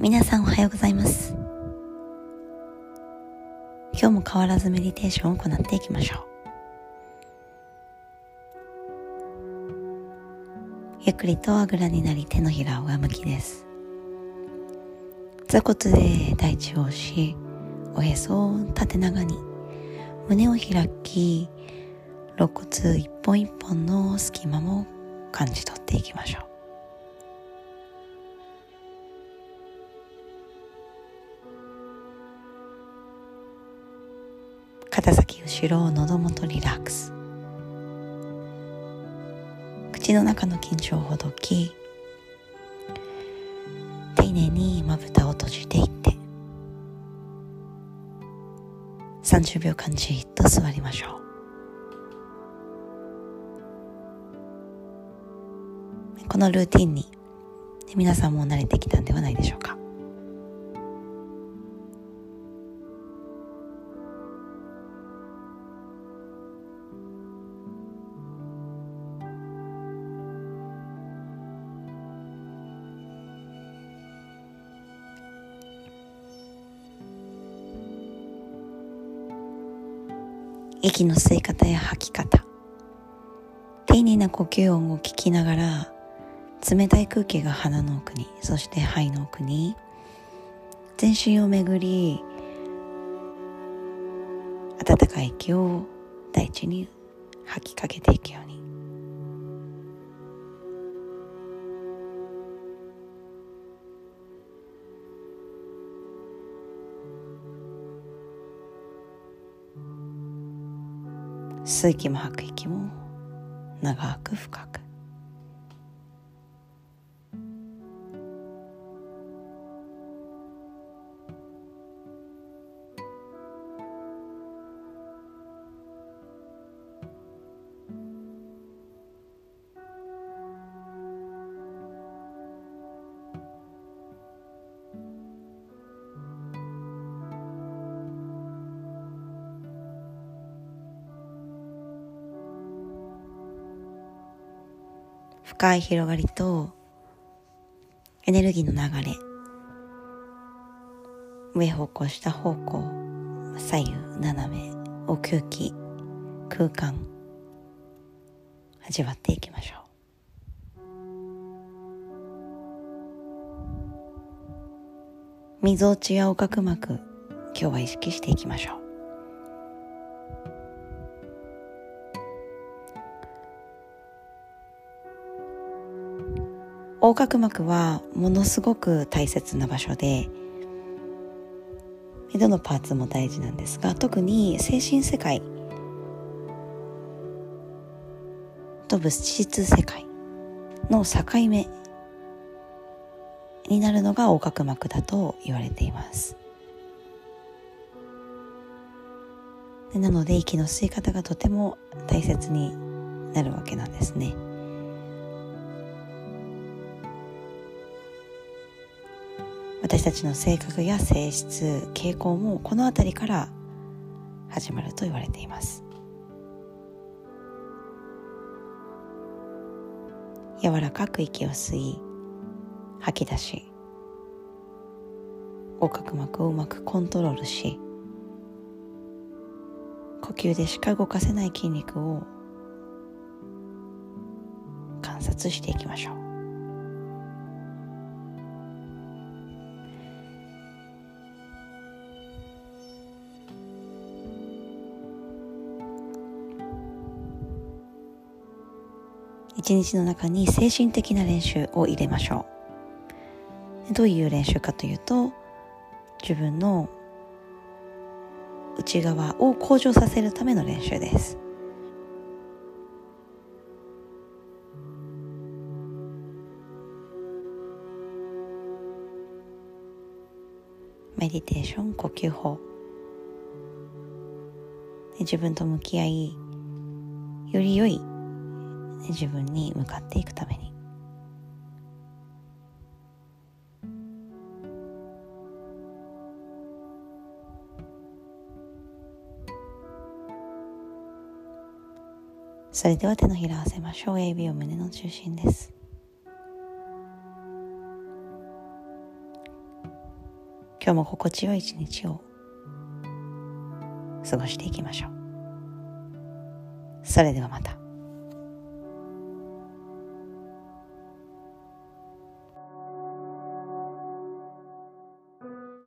皆さんおはようございます。今日も変わらずメディテーションを行っていきましょう。ゆっくりとあぐらになり手のひらを上向きです。座骨で大地を押しおへそを縦長に胸を開き肋骨一本一本の隙間も感じ取っていきましょう。肩先後ろ喉元リラックス。口の中の緊張をほどき丁寧にまぶたを閉じていって30秒間じっと座りましょう。このルーティンに皆さんも慣れてきたんではないでしょうか。息の吸い方や吐き方。丁寧な呼吸音を聞きながら冷たい空気が鼻の奥にそして肺の奥に全身をめぐり暖かい息を大地に吐きかけていくように。吸う息も吐く息も長く深く。深い広がりとエネルギーの流れ上方向下方向左右斜め奥行き空間味わっていきましょう。みぞおちや横隔膜今日は意識していきましょう。横隔膜はものすごく大切な場所でどのパーツも大事なんですが特に精神世界と物質世界の境目になるのが横隔膜だと言われていますなので息の吸い方がとても大切になるわけなんですね。私たちの性格や性質傾向もこの辺りから始まると言われています。柔らかく息を吸い吐き出し横隔膜をうまくコントロールし呼吸でしか動かせない筋肉を観察していきましょう。一日の中に精神的な練習を入れましょう。どういう練習かというと自分の内側を向上させるための練習です。メディテーション呼吸法。自分と向き合いより良い自分に向かっていくために。それでは手のひら合わせましょう。AB を胸の中心です。今日も心地よい一日を過ごしていきましょう。それではまた。